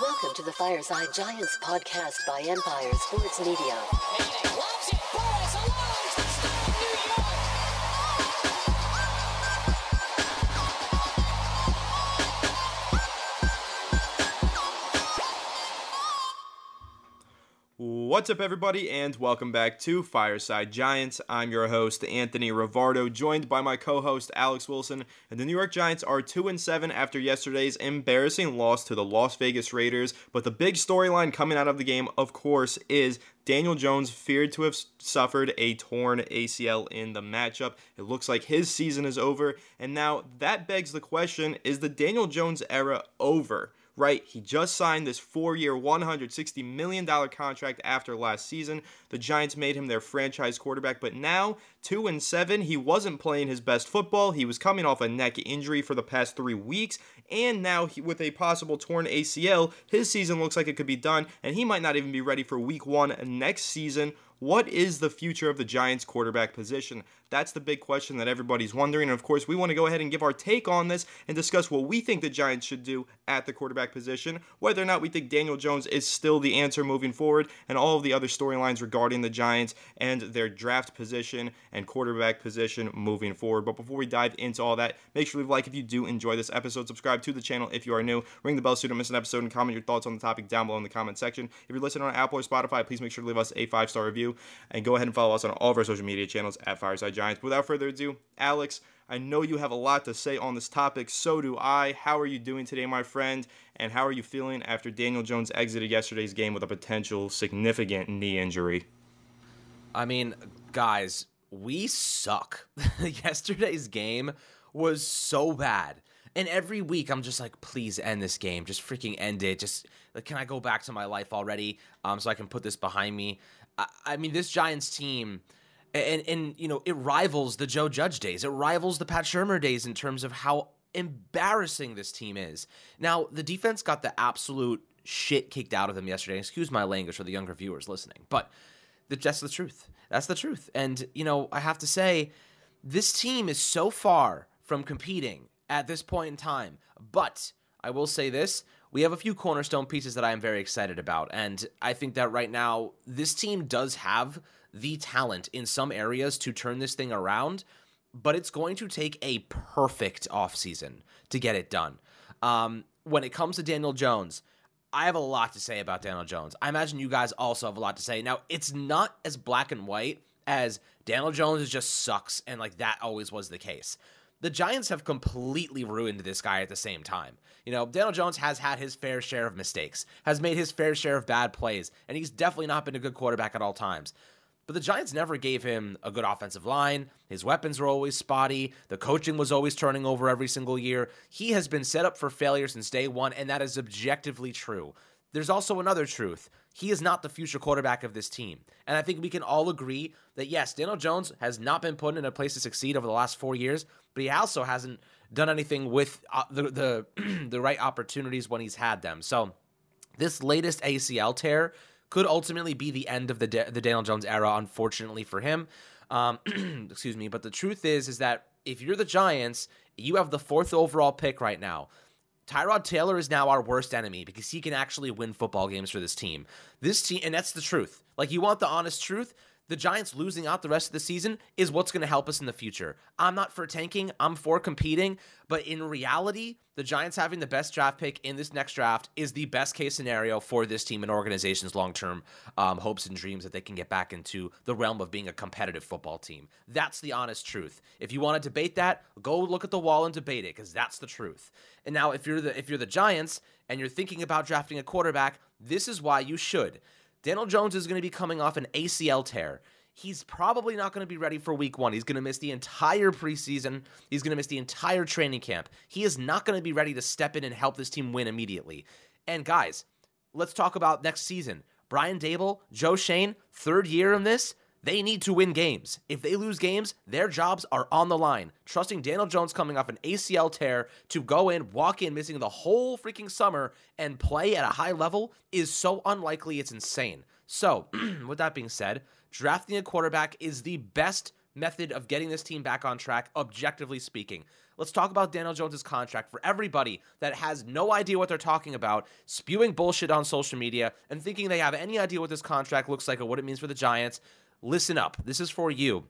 Welcome to the Fireside Giants podcast by Empire Sports Media. What's up, everybody, and welcome back to Fireside Giants. I'm your host, Anthony Rivardo, joined by my co-host Alex Wilson. And the New York Giants are two and seven after yesterday's embarrassing loss to the Las Vegas Raiders. But the big storyline coming out of the game, of course, is Daniel Jones feared to have suffered a torn ACL in the matchup. It looks like his season is over, and now that begs the question: Is the Daniel Jones era over? Right? He just signed this four year, $160 million contract after last season. The Giants made him their franchise quarterback, but now, 2 and 7, he wasn't playing his best football. He was coming off a neck injury for the past three weeks, and now, he, with a possible torn ACL, his season looks like it could be done, and he might not even be ready for week one next season. What is the future of the Giants quarterback position? That's the big question that everybody's wondering. And of course, we want to go ahead and give our take on this and discuss what we think the Giants should do at the quarterback position, whether or not we think Daniel Jones is still the answer moving forward, and all of the other storylines regarding the Giants and their draft position and quarterback position moving forward. But before we dive into all that, make sure to leave a like if you do enjoy this episode. Subscribe to the channel if you are new. Ring the bell so you don't miss an episode and comment your thoughts on the topic down below in the comment section. If you're listening on Apple or Spotify, please make sure to leave us a five star review and go ahead and follow us on all of our social media channels at Fireside Giants. Without further ado, Alex, I know you have a lot to say on this topic. So do I. How are you doing today, my friend? And how are you feeling after Daniel Jones exited yesterday's game with a potential significant knee injury? I mean, guys, we suck. Yesterday's game was so bad. And every week I'm just like, please end this game. Just freaking end it. Just like, can I go back to my life already? Um, so I can put this behind me. I, I mean, this Giants team, and and you know, it rivals the Joe Judge days. It rivals the Pat Shurmur days in terms of how embarrassing this team is. Now, the defense got the absolute shit kicked out of them yesterday. Excuse my language for the younger viewers listening, but the that's the truth. That's the truth. And, you know, I have to say, this team is so far from competing at this point in time. But I will say this we have a few cornerstone pieces that I am very excited about. And I think that right now, this team does have the talent in some areas to turn this thing around, but it's going to take a perfect offseason to get it done. Um, when it comes to Daniel Jones, I have a lot to say about Daniel Jones. I imagine you guys also have a lot to say. Now, it's not as black and white as Daniel Jones just sucks, and like that always was the case. The Giants have completely ruined this guy at the same time. You know, Daniel Jones has had his fair share of mistakes, has made his fair share of bad plays, and he's definitely not been a good quarterback at all times. But the Giants never gave him a good offensive line. His weapons were always spotty. The coaching was always turning over every single year. He has been set up for failure since day one, and that is objectively true. There's also another truth. He is not the future quarterback of this team. And I think we can all agree that yes, Daniel Jones has not been put in a place to succeed over the last four years, but he also hasn't done anything with uh, the the, the right opportunities when he's had them. So this latest ACL tear could ultimately be the end of the the Daniel Jones era, unfortunately for him. Um, excuse me, but the truth is, is that if you're the Giants, you have the fourth overall pick right now. Tyrod Taylor is now our worst enemy because he can actually win football games for this team. This team, and that's the truth. Like, you want the honest truth? The Giants losing out the rest of the season is what's going to help us in the future. I'm not for tanking, I'm for competing, but in reality, the Giants having the best draft pick in this next draft is the best case scenario for this team and organization's long term um, hopes and dreams that they can get back into the realm of being a competitive football team. That's the honest truth. If you want to debate that, go look at the wall and debate it because that's the truth. And now, if you're the if you're the Giants and you're thinking about drafting a quarterback, this is why you should. Daniel Jones is going to be coming off an ACL tear. He's probably not going to be ready for week one. He's going to miss the entire preseason. He's going to miss the entire training camp. He is not going to be ready to step in and help this team win immediately. And guys, let's talk about next season. Brian Daboll, Joe Schoen, third year in this. They need to win games. If they lose games, their jobs are on the line. Trusting Daniel Jones coming off an ACL tear to go in, walk in, missing the whole freaking summer, and play at a high level is so unlikely, it's insane. So, with that being said, drafting a quarterback is the best method of getting this team back on track, objectively speaking. Let's talk about Daniel Jones' contract for everybody that has no idea what they're talking about, spewing bullshit on social media, and thinking they have any idea what this contract looks like or what it means for the Giants. Listen up. This is for you.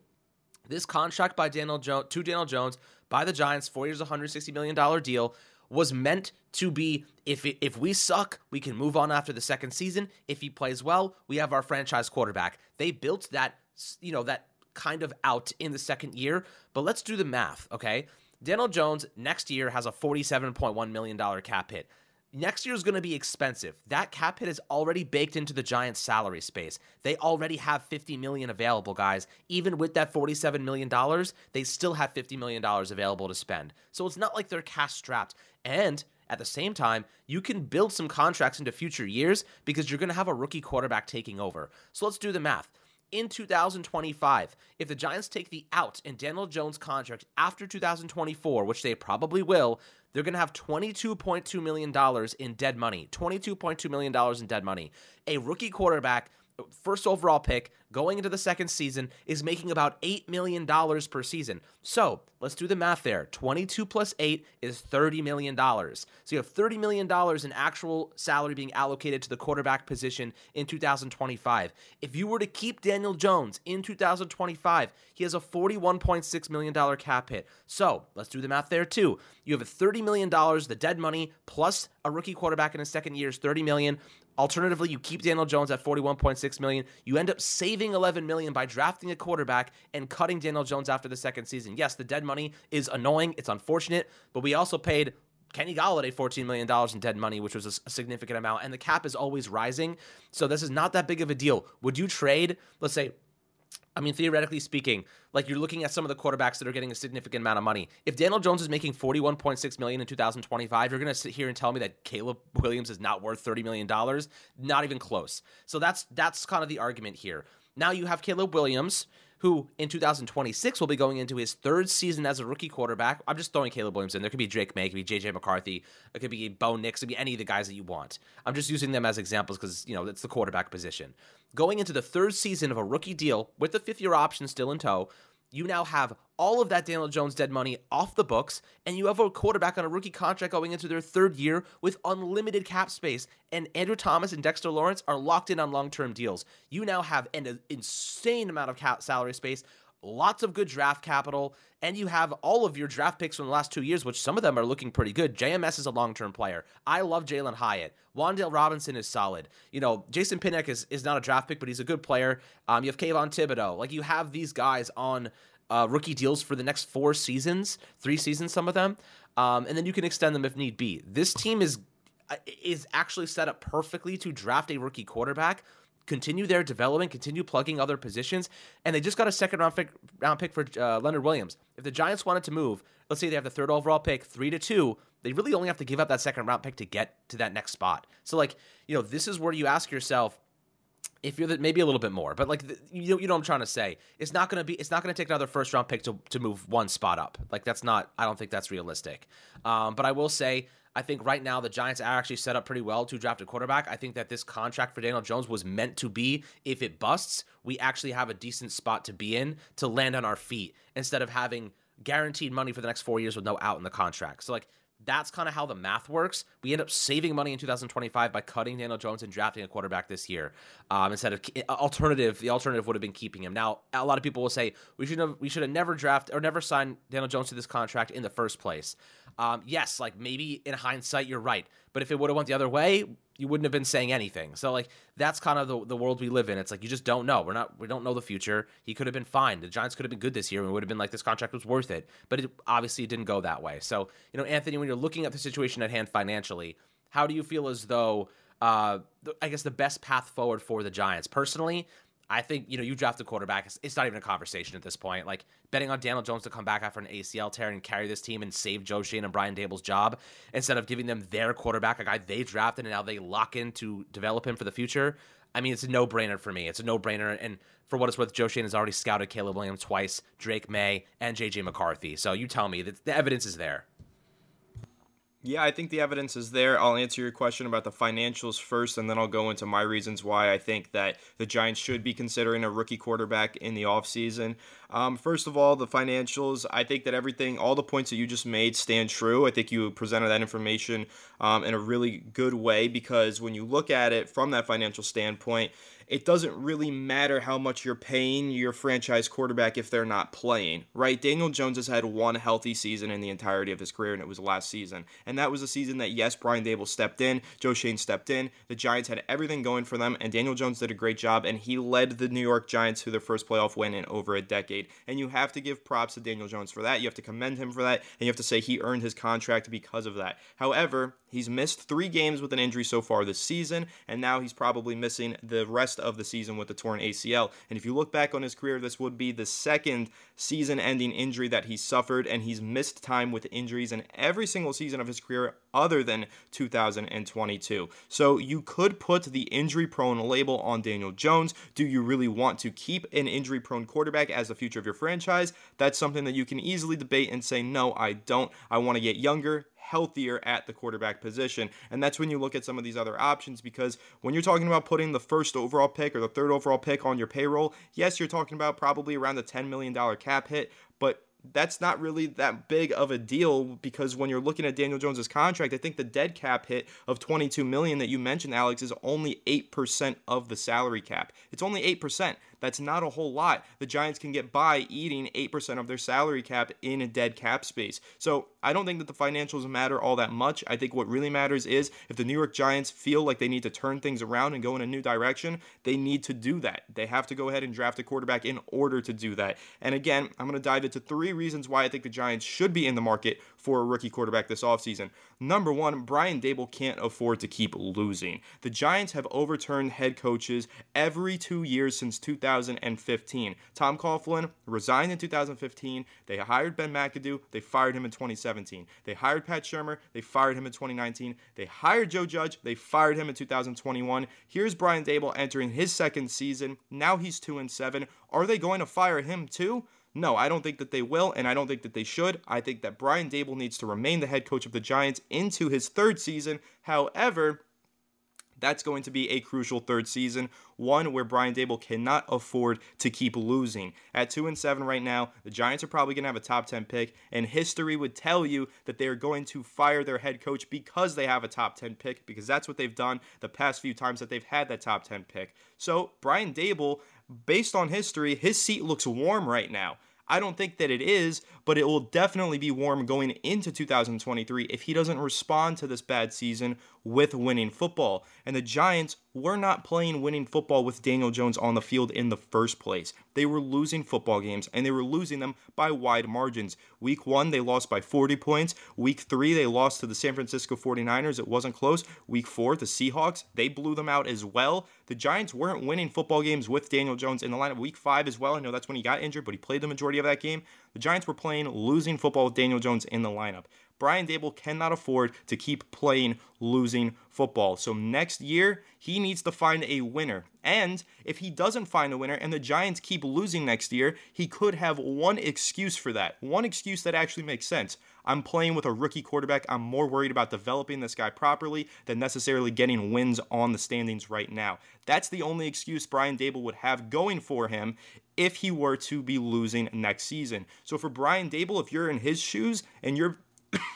This contract by Daniel Jones to Daniel Jones by the Giants, four years, $160 million deal, was meant to be if it, if we suck, we can move on after the second season. If he plays well, we have our franchise quarterback. They built that, you know, that kind of out in the second year. But let's do the math, okay? Daniel Jones next year has a $47.1 million cap hit. Next year is going to be expensive. That cap hit is already baked into the Giants' salary space. They already have 50 million available, guys. Even with that 47 million dollars, they still have 50 million dollars available to spend. So it's not like they're cash strapped. And at the same time, you can build some contracts into future years because you're going to have a rookie quarterback taking over. So let's do the math in 2025, if the Giants take the out in Daniel Jones' contract after 2024, which they probably will, they're going to have $22.2 million in dead money. $22.2 million in dead money. A rookie quarterback first overall pick going into the second season is making about $8 million per season. So let's do the math there. 22 plus 8 is $30 million. So you have $30 million in actual salary being allocated to the quarterback position in 2025. If you were to keep Daniel Jones in 2025, he has a $41.6 million cap hit. So let's do the math there too. You have a $30 million, the dead money, plus a rookie quarterback in his second year is 30 million. Alternatively, you keep Daniel Jones at 41.6 million. You end up saving 11 million by drafting a quarterback and cutting Daniel Jones after the second season. Yes, the dead money is annoying, it's unfortunate, but we also paid Kenny Golladay $14 million in dead money, which was a significant amount, and the cap is always rising. So this is not that big of a deal. Would you trade, let's say, I mean, theoretically speaking, like you're looking at some of the quarterbacks that are getting a significant amount of money. If Daniel Jones is making 41.6 million in 2025, you're going to sit here and tell me that Caleb Williams is not worth 30 million dollars? Not even close. So that's that's kind of the argument here. Now you have Caleb Williams, who in 2026 will be going into his third season as a rookie quarterback. I'm just throwing Caleb Williams in. There could be Drake Maye, it could be JJ McCarthy, it could be Bo Nix, it could be any of the guys that you want. I'm just using them as examples because, you know, it's the quarterback position. Going into the third season of a rookie deal with the fifth year option still in tow, you now have all of that Daniel Jones dead money off the books, and you have a quarterback on a rookie contract going into their third year with unlimited cap space. And Andrew Thomas and Dexter Lawrence are locked in on long term deals. You now have an insane amount of cap salary space, lots of good draft capital, and you have all of your draft picks from the last two years, which some of them are looking pretty good. JMS is a long term player. I love Jalin Hyatt. Wan'Dale Robinson is solid. You know, Jason Pinnock is, is not a draft pick, but he's a good player. Um, you have Kayvon Thibodeaux. Like, you have these guys on uh, rookie deals for the next four seasons, three seasons, some of them, um, and then you can extend them if need be. This team is uh, is actually set up perfectly to draft a rookie quarterback, continue their development, continue plugging other positions, and they just got a second round pick, round pick for uh, Leonard Williams. If the Giants wanted to move, let's say they have the third overall pick, three to two, they really only have to give up that second round pick to get to that next spot. So, like, you know, this is where you ask yourself if you're the, maybe a little bit more, but like the, you know, you know what I'm trying to say. It's not gonna be. It's not gonna take another first round pick to to move one spot up. Like that's not. I don't think that's realistic. Um, but I will say. I think right now the Giants are actually set up pretty well to draft a quarterback. I think that this contract for Daniel Jones was meant to be if it busts, we actually have a decent spot to be in to land on our feet instead of having guaranteed money for the next four years with no out in the contract. So like that's kind of how the math works. We end up saving money in 2025 by cutting Daniel Jones and drafting a quarterback this year um, instead of alternative. The alternative would have been keeping him. Now, a lot of people will say we should have we should have never drafted or never signed Daniel Jones to this contract in the first place. Um, yes, like maybe in hindsight, you're right. But if it would have went the other way, you wouldn't have been saying anything. So like that's kind of the, the world we live in. It's like you just don't know. We're not we don't know the future. He could have been fine. The Giants could have been good this year and would have been like this contract was worth it. But it obviously didn't go that way. So, you know, Anthony, when you're looking at the situation at hand financially, how do you feel as though uh, I guess the best path forward for the Giants? Personally, I think you know you draft a quarterback. It's, it's, not even a conversation at this point. Like betting on Daniel Jones to come back after an ACL tear and carry this team and save Joe Schoen and Brian Daboll's job instead of giving them their quarterback, a guy they drafted and now they lock in to develop him for the future. I mean, it's a no brainer for me. It's a no brainer. And for what it's worth, Joe Schoen has already scouted Caleb Williams twice, Drake Maye, and JJ McCarthy. So you tell me that the evidence is there. Yeah, I think the evidence is there. I'll answer your question about the financials first, and then I'll go into my reasons why I think that the Giants should be considering a rookie quarterback in the offseason. Um, first of all, the financials, I think that everything, all the points that you just made stand true. I think you presented that information um, in a really good way because when you look at it from that financial standpoint, it doesn't really matter how much you're paying your franchise quarterback if they're not playing, right? Daniel Jones has had one healthy season in the entirety of his career, and it was last season. And that was a season that, yes, Brian Daboll stepped in, Joe Schoen stepped in, the Giants had everything going for them, and Daniel Jones did a great job, and he led the New York Giants to their first playoff win in over a decade. And you have to give props to Daniel Jones for that. You have to commend him for that, and you have to say he earned his contract because of that. However, he's missed three games with an injury so far this season, and now he's probably missing the rest of the season with the torn ACL. And if you look back on his career, this would be the second season ending injury that he suffered, and he's missed time with injuries in every single season of his career other than 2022. So you could put the injury prone label on Daniel Jones. Do you really want to keep an injury prone quarterback as the future of your franchise? That's something that you can easily debate and say, no, I don't. I want to get younger healthier at the quarterback position. And that's when you look at some of these other options because when you're talking about putting the first overall pick or the third overall pick on your payroll, yes, you're talking about probably around the $10 million cap hit, but that's not really that big of a deal because when you're looking at Daniel Jones's contract, I think the dead cap hit of 22 million that you mentioned, Alex, is only 8% of the salary cap. It's only 8%. That's not a whole lot. The Giants can get by eating 8% of their salary cap in a dead cap space. So I don't think that the financials matter all that much. I think what really matters is if the New York Giants feel like they need to turn things around and go in a new direction, they need to do that. They have to go ahead and draft a quarterback in order to do that. And again, I'm going to dive into three reasons why I think the Giants should be in the market for a rookie quarterback this offseason. Number one, Brian Daboll can't afford to keep losing. The Giants have overturned head coaches every two years since 2015. Tom Coughlin resigned in 2015. They hired Ben McAdoo. They fired him in 2017. They hired Pat Shurmur. They fired him in 2019. They hired Joe Judge. They fired him in 2021. Here's Brian Daboll entering his second season. Now he's 2 and 7. Are they going to fire him too? No, I don't think that they will, and I don't think that they should. I think that Brian Daboll needs to remain the head coach of the Giants into his third season. However, that's going to be a crucial third season, one where Brian Daboll cannot afford to keep losing. At 2 and 7 right now, the Giants are probably going to have a top 10 pick, and history would tell you that they are going to fire their head coach because they have a top 10 pick because that's what they've done the past few times that they've had that top 10 pick. So, Brian Daboll based on history, his seat looks warm right now. I don't think that it is, but it will definitely be warm going into 2023 if he doesn't respond to this bad season with winning football. And the Giants were not playing winning football with Daniel Jones on the field in the first place. They were losing football games and they were losing them by wide margins. Week one, they lost by 40 points. Week three, they lost to the San Francisco 49ers. It wasn't close. Week four, the Seahawks, they blew them out as well. The Giants weren't winning football games with Daniel Jones in the lineup. Week five as well. I know that's when he got injured, but he played the majority of that game. The Giants were playing losing football with Daniel Jones in the lineup. Brian Daboll cannot afford to keep playing losing football. So next year, he needs to find a winner. And if he doesn't find a winner and the Giants keep losing next year, he could have one excuse for that. One excuse that actually makes sense. I'm playing with a rookie quarterback. I'm more worried about developing this guy properly than necessarily getting wins on the standings right now. That's the only excuse Brian Daboll would have going for him if he were to be losing next season. So for Brian Daboll, if you're in his shoes and you're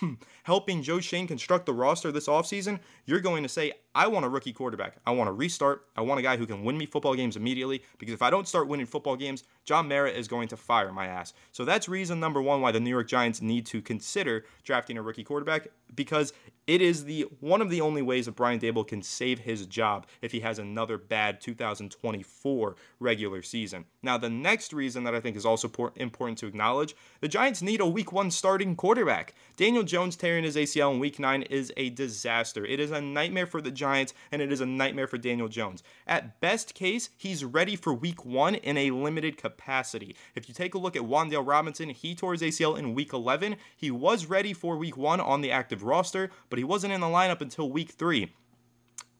helping Joe Schoen construct the roster this offseason, you're going to say, I want a rookie quarterback. I want to restart. I want a guy who can win me football games immediately because if I don't start winning football games, John Mara is going to fire my ass. So that's reason number one why the New York Giants need to consider drafting a rookie quarterback because it is the one of the only ways that Brian Daboll can save his job if he has another bad 2024 regular season. Now, the next reason that I think is also important to acknowledge, the Giants need a week 1 starting quarterback. Daniel Jones tearing his ACL in week 9 is a disaster. It is a nightmare for the Giants and it is a nightmare for Daniel Jones. At best case, he's ready for week 1 in a limited capacity. If you take a look at Wan'Dale Robinson, he tore his ACL in week 11. He was ready for week 1 on the active roster, but he wasn't in the lineup until week three.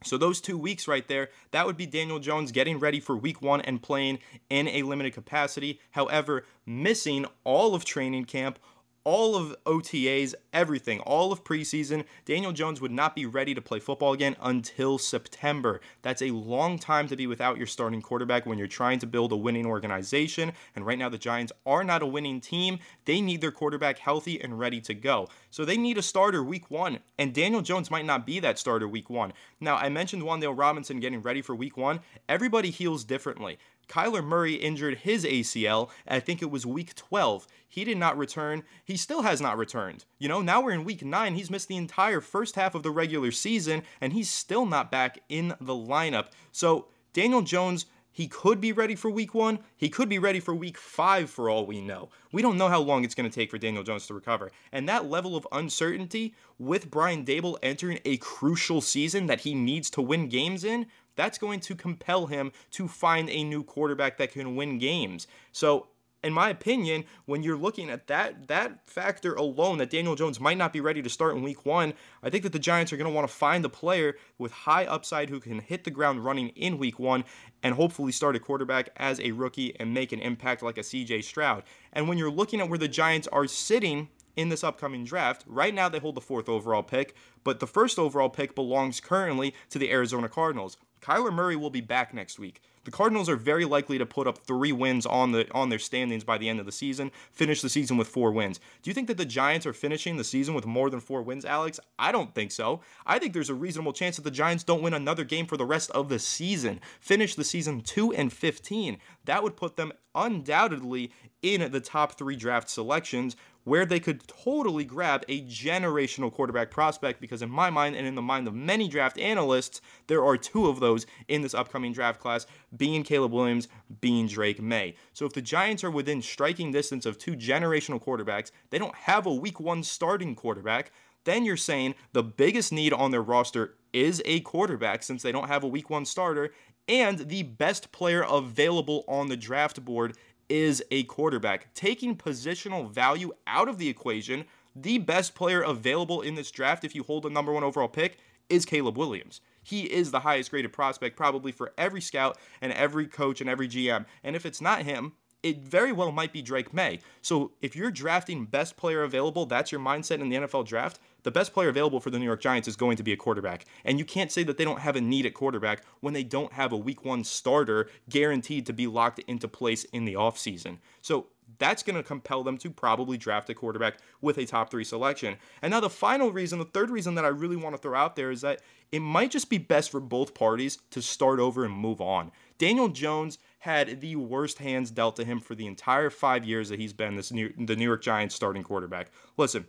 So those two weeks right there, that would be Daniel Jones getting ready for week one and playing in a limited capacity. However, missing all of training camp, all of OTAs, everything, all of preseason, Daniel Jones would not be ready to play football again until September. That's a long time to be without your starting quarterback when you're trying to build a winning organization. And right now, the Giants are not a winning team. They need their quarterback healthy and ready to go. So they need a starter week one. And Daniel Jones might not be that starter week one. Now, I mentioned Wan'Dale Robinson getting ready for week one. Everybody heals differently. Kyler Murray injured his ACL, I think it was week 12. He did not return. He still has not returned. You know, now we're in week 9. He's missed the entire first half of the regular season, and he's still not back in the lineup. So, Daniel Jones. He could be ready for week one. He could be ready for week five for all we know. We don't know how long it's going to take for Daniel Jones to recover. And that level of uncertainty with Brian Daboll entering a crucial season that he needs to win games in, that's going to compel him to find a new quarterback that can win games. So, in my opinion, when you're looking at that that factor alone, that Daniel Jones might not be ready to start in Week One, I think that the Giants are going to want to find a player with high upside who can hit the ground running in Week One and hopefully start a quarterback as a rookie and make an impact like a C.J. Stroud. And when you're looking at where the Giants are sitting in this upcoming draft. Right now, they hold the fourth overall pick, but the first overall pick belongs currently to the Arizona Cardinals. Kyler Murray will be back next week. The Cardinals are very likely to put up three wins on the on their standings by the end of the season, finish the season with four wins. Do you think that the Giants are finishing the season with more than four wins, Alex? I don't think so. I think there's a reasonable chance that the Giants don't win another game for the rest of the season. Finish the season 2 and 15. That would put them undoubtedly in the top 3 draft selections where they could totally grab a generational quarterback prospect because in my mind and in the mind of many draft analysts, there are two of those in this upcoming draft class, being Caleb Williams, being Drake Maye. So if the Giants are within striking distance of two generational quarterbacks, they don't have a week 1 starting quarterback, then you're saying the biggest need on their roster is a quarterback since they don't have a week 1 starter and the best player available on the draft board is a quarterback. Taking positional value out of the equation, the best player available in this draft, if you hold a number one overall pick, is Caleb Williams. He is the highest graded prospect, probably for every scout and every coach and every GM. And if it's not him, it very well might be Drake Maye. So if you're drafting best player available, that's your mindset in the NFL draft, the best player available for the New York Giants is going to be a quarterback. And you can't say that they don't have a need at quarterback when they don't have a week one starter guaranteed to be locked into place in the offseason. So that's going to compel them to probably draft a quarterback with a top three selection. And now, the final reason, the third reason that I really want to throw out there is that it might just be best for both parties to start over and move on. Daniel Jones had the worst hands dealt to him for the entire five years that he's been this new, the New York Giants starting quarterback. Listen,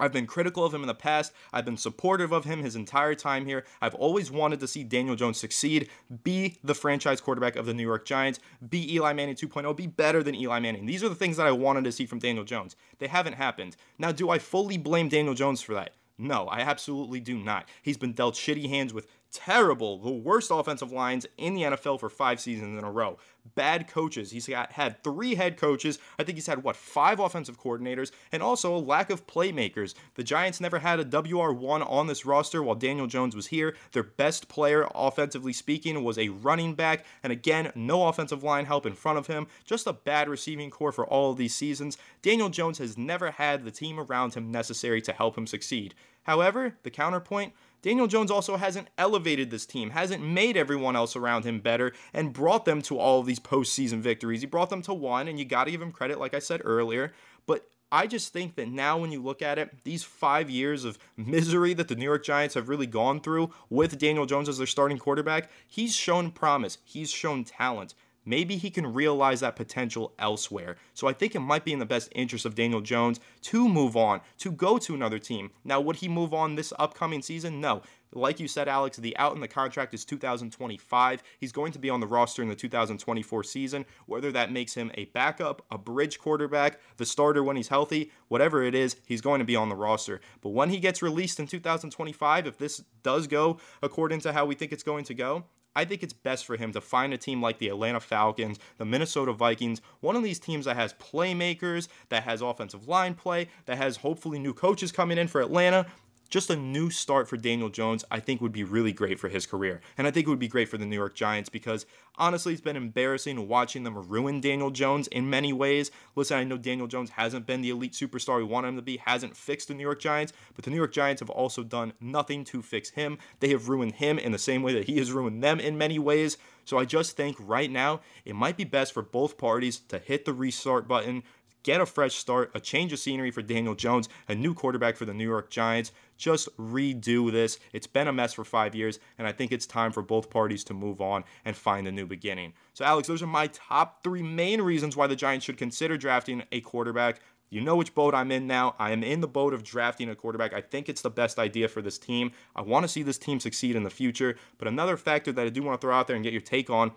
I've been critical of him in the past. I've been supportive of him his entire time here. I've always wanted to see Daniel Jones succeed, be the franchise quarterback of the New York Giants, be Eli Manning 2.0, be better than Eli Manning. These are the things that I wanted to see from Daniel Jones. They haven't happened. Now, do I fully blame Daniel Jones for that? No, I absolutely do not. He's been dealt shitty hands with terrible, the worst offensive lines in the NFL for five seasons in a row. Bad coaches. He's got had three head coaches. I think he's had what five offensive coordinators, and also a lack of playmakers. The Giants never had a WR1 on this roster while Daniel Jones was here. Their best player, offensively speaking, was a running back, and again, no offensive line help in front of him. Just a bad receiving corps for all of these seasons. Daniel Jones has never had the team around him necessary to help him succeed. However, the counterpoint Daniel Jones also hasn't elevated this team, hasn't made everyone else around him better, and brought them to all of these postseason victories. He brought them to one, and you got to give him credit, like I said earlier. But I just think that now, when you look at it, these five years of misery that the New York Giants have really gone through with Daniel Jones as their starting quarterback, he's shown promise, he's shown talent maybe he can realize that potential elsewhere. So I think it might be in the best interest of Daniel Jones to move on, to go to another team. Now, would he move on this upcoming season? No. Like you said, Alex, the out in the contract is 2025. He's going to be on the roster in the 2024 season. Whether that makes him a backup, a bridge quarterback, the starter when he's healthy, whatever it is, he's going to be on the roster. But when he gets released in 2025, if this does go according to how we think it's going to go, I think it's best for him to find a team like the Atlanta Falcons, the Minnesota Vikings, one of these teams that has playmakers, that has offensive line play, that has hopefully new coaches coming in for Atlanta. Just a new start for Daniel Jones, I think would be really great for his career. And I think it would be great for the New York Giants because honestly, it's been embarrassing watching them ruin Daniel Jones in many ways. Listen, I know Daniel Jones hasn't been the elite superstar we want him to be, hasn't fixed the New York Giants, but the New York Giants have also done nothing to fix him. They have ruined him in the same way that he has ruined them in many ways. So I just think right now it might be best for both parties to hit the restart button, get a fresh start, a change of scenery for Daniel Jones, a new quarterback for the New York Giants. Just redo this. It's been a mess for five years, and I think it's time for both parties to move on and find a new beginning. So, Alex, those are my top three main reasons why the Giants should consider drafting a quarterback. You know which boat I'm in now. I am in the boat of drafting a quarterback. I think it's the best idea for this team. I want to see this team succeed in the future. But another factor that I do want to throw out there and get your take on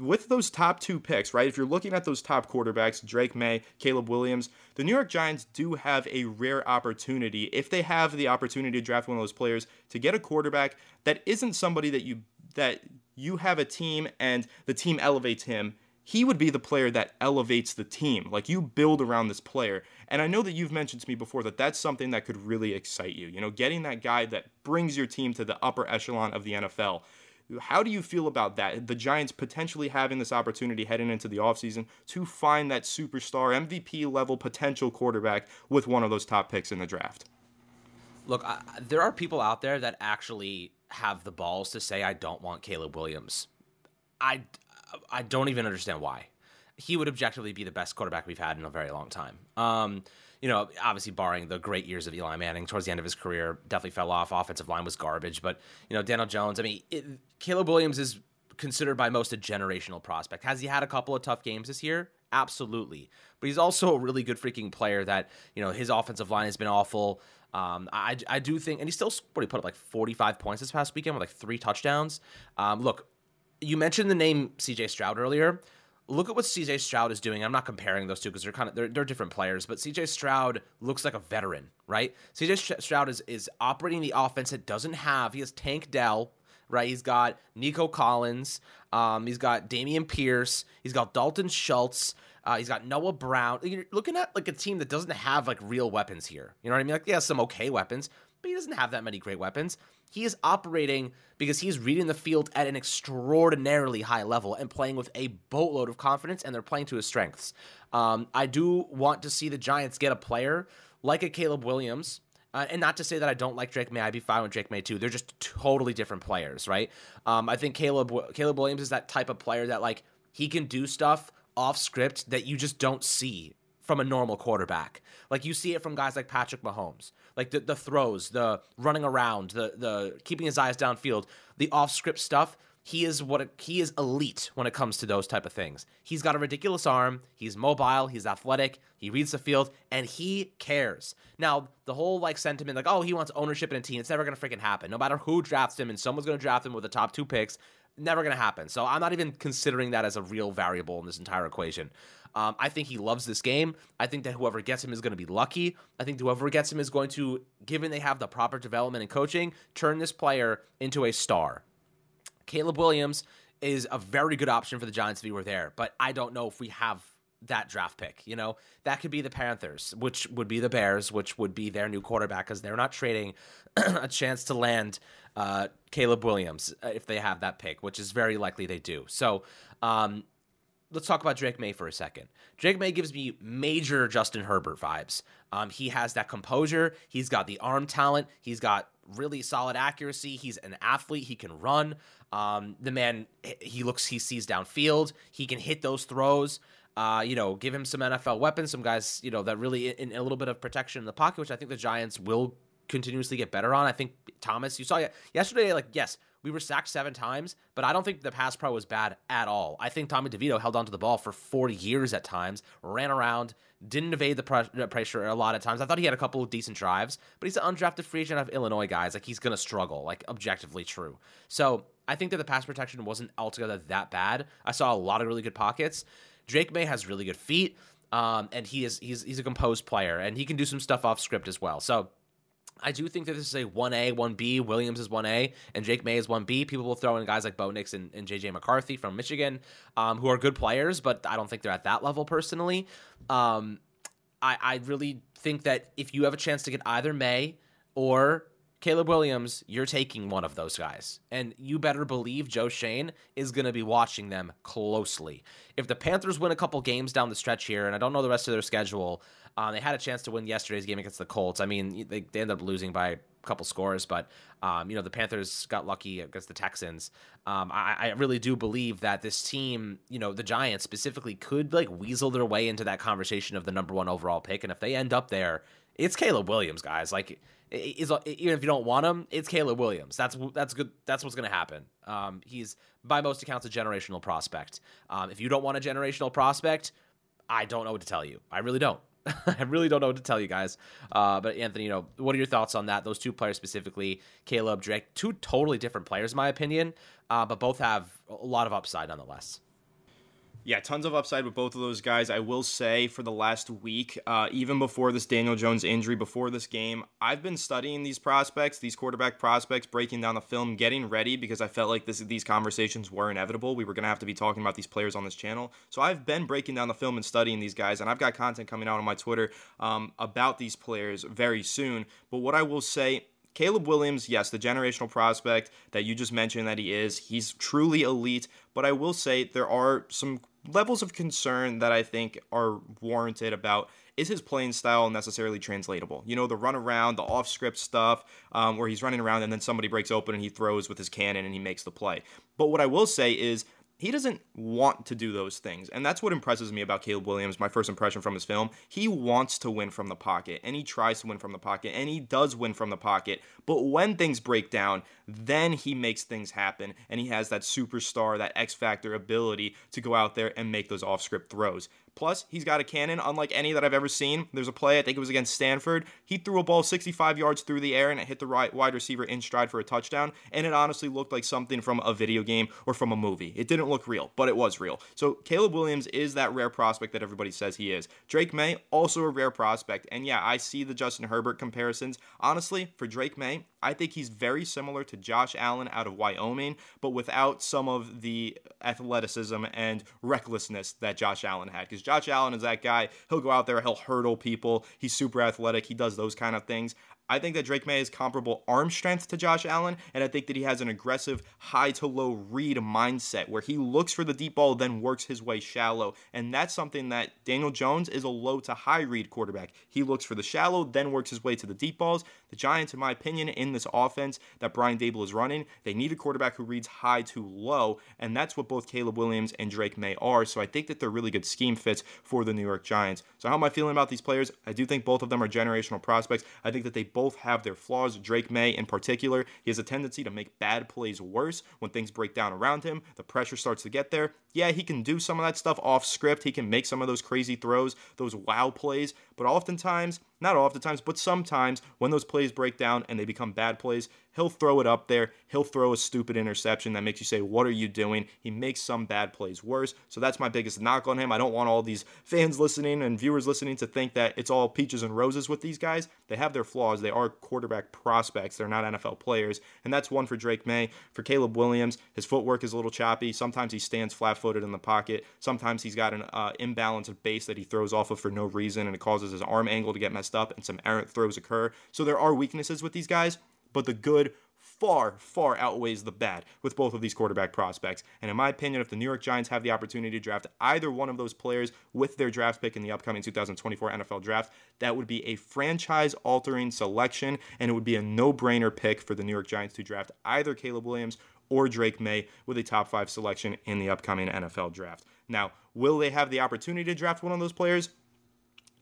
with those top two picks, right? If you're looking at those top quarterbacks, Drake Maye, Caleb Williams, the New York Giants do have a rare opportunity, if they have the opportunity to draft one of those players, to get a quarterback that isn't somebody that you that you have a team and the team elevates him. He would be the player that elevates the team. Like you build around this player. And I know that you've mentioned to me before that that's something that could really excite you. You know, getting that guy that brings your team to the upper echelon of the NFL. How do you feel about that? The Giants potentially having this opportunity heading into the offseason to find that superstar MVP level potential quarterback with one of those top picks in the draft. Look, I, there are people out there that actually have the balls to say I don't want Caleb Williams. I I don't even understand why. He would objectively be the best quarterback we've had in a very long time. Um, you know, obviously barring the great years of Eli Manning towards the end of his career, definitely fell off. Offensive line was garbage, but you know, Daniel Jones. I mean, it, Caleb Williams is considered by most a generational prospect. Has he had a couple of tough games this year? Absolutely, but he's also a really good freaking player. That you know, his offensive line has been awful. Um, I, I do think, and he still what he put up like 45 points this past weekend with like three touchdowns. Um, look, you mentioned the name C.J. Stroud earlier look at what CJ Stroud is doing. I'm not comparing those two because they're kind of they're, they're different players, but CJ Stroud looks like a veteran, right? CJ Stroud is is operating the offense it doesn't have. He has Tank Dell, right? He's got Nico Collins, um, he's got Dameon Pierce, he's got Dalton Schultz. Uh, he's got Noah Brown. You're looking at like a team that doesn't have like real weapons here. You know what I mean? Like, yeah, some okay weapons, but he doesn't have that many great weapons. He is operating because he's reading the field at an extraordinarily high level and playing with a boatload of confidence, and they're playing to his strengths. Um, I do want to see the Giants get a player like a Caleb Williams. Uh, and not to say that I don't like Drake Maye, I'd be fine with Drake Maye too. They're just totally different players, right? Um, I think Caleb Caleb Williams is that type of player that like he can do stuff off script that you just don't see from a normal quarterback. Like you see it from guys like Patrick Mahomes. Like the, the throws, the running around, the the keeping his eyes downfield, the off script stuff. He is what it, he is elite when it comes to those type of things. He's got a ridiculous arm. He's mobile. He's athletic. He reads the field, and he cares. Now, the whole like sentiment, like oh, he wants ownership in a team. It's never gonna freaking happen. No matter who drafts him, and someone's gonna draft him with the top two picks. Never gonna happen. So I'm not even considering that as a real variable in this entire equation. Um, I think he loves this game. I think that whoever gets him is going to be lucky. I think whoever gets him is going to, given they have the proper development and coaching, turn this player into a star. Caleb Williams is a very good option for the Giants if he were there, but I don't know if we have that draft pick. You know, that could be the Panthers, which would be the Bears, which would be their new quarterback because they're not trading a chance to land uh, Caleb Williams uh, if they have that pick, which is very likely they do. So, um, let's talk about Drake Maye for a second. Drake Maye gives me major Justin Herbert vibes. Um, he has that composure. He's got the arm talent. He's got really solid accuracy. He's an athlete. He can run. Um, the man, he looks, he sees downfield. He can hit those throws. Uh, you know, give him some NFL weapons, some guys, you know, that really in, in a little bit of protection in the pocket, which I think the Giants will continuously get better on. I think Thomas, you saw yesterday, like, yes, we were sacked seven times, but I don't think the pass pro was bad at all. I think Tommy DeVito held onto the ball for 40 years at times, ran around, didn't evade the pressure a lot of times. I thought he had a couple of decent drives, but he's an undrafted free agent of Illinois guys. Like he's gonna struggle, like objectively true. So I think that the pass protection wasn't altogether that bad. I saw a lot of really good pockets. Drake Maye has really good feet, um, and he is he's he's a composed player, and he can do some stuff off script as well. So I do think that this is a 1A, 1B. Williams is 1A, and Jake May is 1B. People will throw in guys like Bo Nix and, and JJ McCarthy from Michigan, um, who are good players, but I don't think they're at that level personally. Um, I, I really think that if you have a chance to get either Maye or Caleb Williams, you're taking one of those guys. And you better believe Joe Schoen is going to be watching them closely. If the Panthers win a couple games down the stretch here, and I don't know the rest of their schedule, um, they had a chance to win yesterday's game against the Colts. I mean, they, they ended up losing by a couple scores, but um, you know the Panthers got lucky against the Texans. Um, I, I, really do believe that this team, you know, the Giants specifically, could like weasel their way into that conversation of the number one overall pick, and if they end up there, it's Caleb Williams, guys. Like, is even if you don't want him, it's Caleb Williams. That's that's good. That's what's going to happen. Um, he's by most accounts a generational prospect. Um, if you don't want a generational prospect, I don't know what to tell you. I really don't. I really don't know what to tell you guys. Uh, but Anthony, you know, what are your thoughts on that? Those two players specifically, Caleb Drake, two totally different players, in my opinion, uh, but both have a lot of upside nonetheless. Yeah, tons of upside with both of those guys. I will say for the last week, uh, even before this Daniel Jones injury, before this game, I've been studying these prospects, these quarterback prospects, breaking down the film, getting ready because I felt like this, these conversations were inevitable. We were going to have to be talking about these players on this channel. So I've been breaking down the film and studying these guys, and I've got content coming out on my Twitter um, about these players very soon. But what I will say, Caleb Williams, yes, the generational prospect that you just mentioned that he is, he's truly elite. But I will say there are some levels of concern that I think are warranted about is his playing style necessarily translatable? You know, the run around, the off script stuff, um, where he's running around and then somebody breaks open and he throws with his cannon and he makes the play. But what I will say is he doesn't want to do those things. And that's what impresses me about Caleb Williams, my first impression from his film. He wants to win from the pocket, and he tries to win from the pocket, and he does win from the pocket. But when things break down, then he makes things happen, and he has that superstar, that X Factor ability to go out there and make those off script throws. Plus, he's got a cannon unlike any that I've ever seen. There's a play, I think it was against Stanford. He threw a ball 65 yards through the air and it hit the right wide receiver in stride for a touchdown. And it honestly looked like something from a video game or from a movie. It didn't look real, but it was real. So Caleb Williams is that rare prospect that everybody says he is. Drake Maye, also a rare prospect. And yeah, I see the Justin Herbert comparisons. Honestly, for Drake Maye, I think he's very similar to Josh Allen out of Wyoming, but without some of the athleticism and recklessness that Josh Allen had. Because Josh Allen is that guy. He'll go out there, he'll hurdle people. He's super athletic. He does those kind of things. I think that Drake Maye has comparable arm strength to Josh Allen, and I think that he has an aggressive high to low read mindset where he looks for the deep ball, then works his way shallow. And that's something that Daniel Jones is a low to high read quarterback. He looks for the shallow, then works his way to the deep balls. The Giants, in my opinion, in this offense that Brian Daboll is running, they need a quarterback who reads high to low, and that's what both Caleb Williams and Drake Maye are. So I think that they're really good scheme fits for the New York Giants. So how am I feeling about these players? I do think both of them are generational prospects. I think that they both have their flaws. Drake Maye, in particular, he has a tendency to make bad plays worse when things break down around him. The pressure starts to get there. Yeah, he can do some of that stuff off script. He can make some of those crazy throws, those wow plays, but oftentimes not oftentimes, but sometimes when those plays break down and they become bad plays, he'll throw it up there. He'll throw a stupid interception that makes you say, What are you doing? He makes some bad plays worse. So that's my biggest knock on him. I don't want all these fans listening and viewers listening to think that it's all peaches and roses with these guys. They have their flaws. They are quarterback prospects, they're not NFL players. And that's one for Drake Maye. For Caleb Williams, his footwork is a little choppy. Sometimes he stands flat footed in the pocket. Sometimes he's got an uh, imbalance of base that he throws off of for no reason and it causes his arm angle to get messed up and some errant throws occur. So there are weaknesses with these guys, but the good far, far outweighs the bad with both of these quarterback prospects. And in my opinion, if the New York Giants have the opportunity to draft either one of those players with their draft pick in the upcoming 2024 NFL draft, that would be a franchise altering selection, and it would be a no brainer pick for the New York Giants to draft either Caleb Williams or Drake Maye with a top five selection in the upcoming NFL draft. Now, will they have the opportunity to draft one of those players?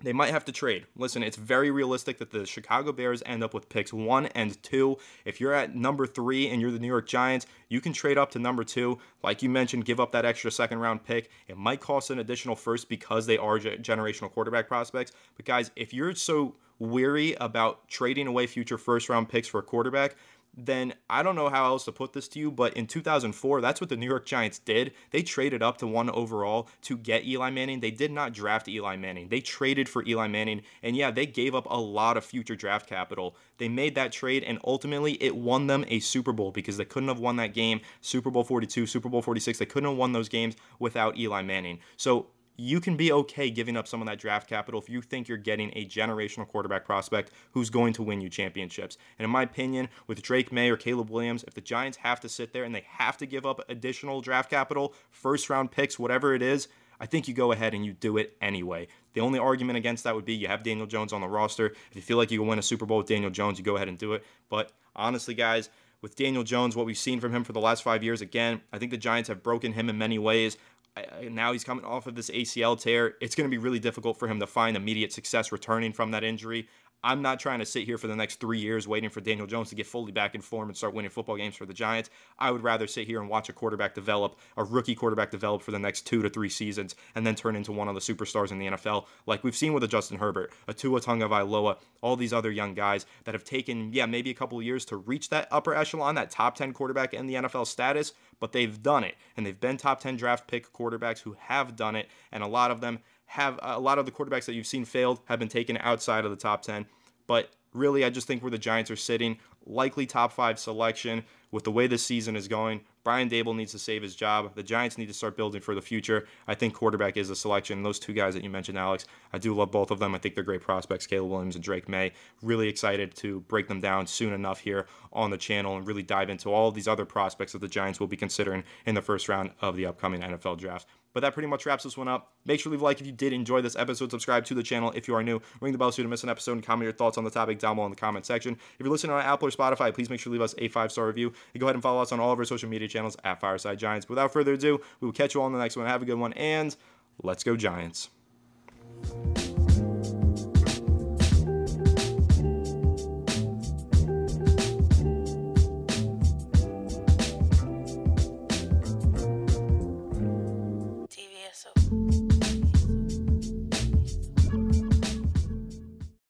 They might have to trade. Listen, it's very realistic that the Chicago Bears end up with picks one and two. If you're at number three and you're the New York Giants, you can trade up to number two. Like you mentioned, give up that extra second round pick. It might cost an additional first because they are generational quarterback prospects. But guys, if you're so weary about trading away future first round picks for a quarterback, then I don't know how else to put this to you, but in 2004, that's what the New York Giants did. They traded up to one overall to get Eli Manning. They did not draft Eli Manning. They traded for Eli Manning, and yeah, they gave up a lot of future draft capital. They made that trade, and ultimately it won them a Super Bowl because they couldn't have won that game. Super Bowl 42, Super Bowl 46, they couldn't have won those games without Eli Manning. So you can be okay giving up some of that draft capital if you think you're getting a generational quarterback prospect who's going to win you championships. And in my opinion, with Drake Maye or Caleb Williams, if the Giants have to sit there and they have to give up additional draft capital, first round picks, whatever it is, I think you go ahead and you do it anyway. The only argument against that would be you have Daniel Jones on the roster. If you feel like you can win a Super Bowl with Daniel Jones, you go ahead and do it. But honestly, guys, with Daniel Jones, what we've seen from him for the last five years, again, I think the Giants have broken him in many ways now he's coming off of this ACL tear. It's going to be really difficult for him to find immediate success returning from that injury. I'm not trying to sit here for the next three years waiting for Daniel Jones to get fully back in form and start winning football games for the Giants. I would rather sit here and watch a quarterback develop, a rookie quarterback develop for the next two to three seasons, and then turn into one of the superstars in the NFL, like we've seen with a Justin Herbert, a Tua Tagovailoa, all these other young guys that have taken, yeah, maybe a couple of years to reach that upper echelon, that top 10 quarterback in the NFL status, but they've done it. And they've been top 10 draft pick quarterbacks who have done it, and a lot of them have a lot of the quarterbacks that you've seen failed have been taken outside of the top 10 but really, I just think where the Giants are sitting, likely top five selection with the way this season is going. Brian Daboll needs to save his job. The Giants need to start building for the future. I think quarterback is a selection. Those two guys that you mentioned, Alex, I do love both of them. I think they're great prospects, Caleb Williams and Drake Maye. Really excited to break them down soon enough here on the channel and really dive into all of these other prospects that the Giants will be considering in the first round of the upcoming NFL draft. But that pretty much wraps this one up. Make sure to leave a like if you did enjoy this episode. Subscribe to the channel if you are new. Ring the bell so you don't miss an episode and comment your thoughts on the topic down below in the comment section. If you're listening on Apple or Spotify, please make sure to leave us a five star review. And go ahead and follow us on all of our social media channels at Fireside Giants. Without further ado, we will catch you all in the next one. Have a good one and let's go, Giants.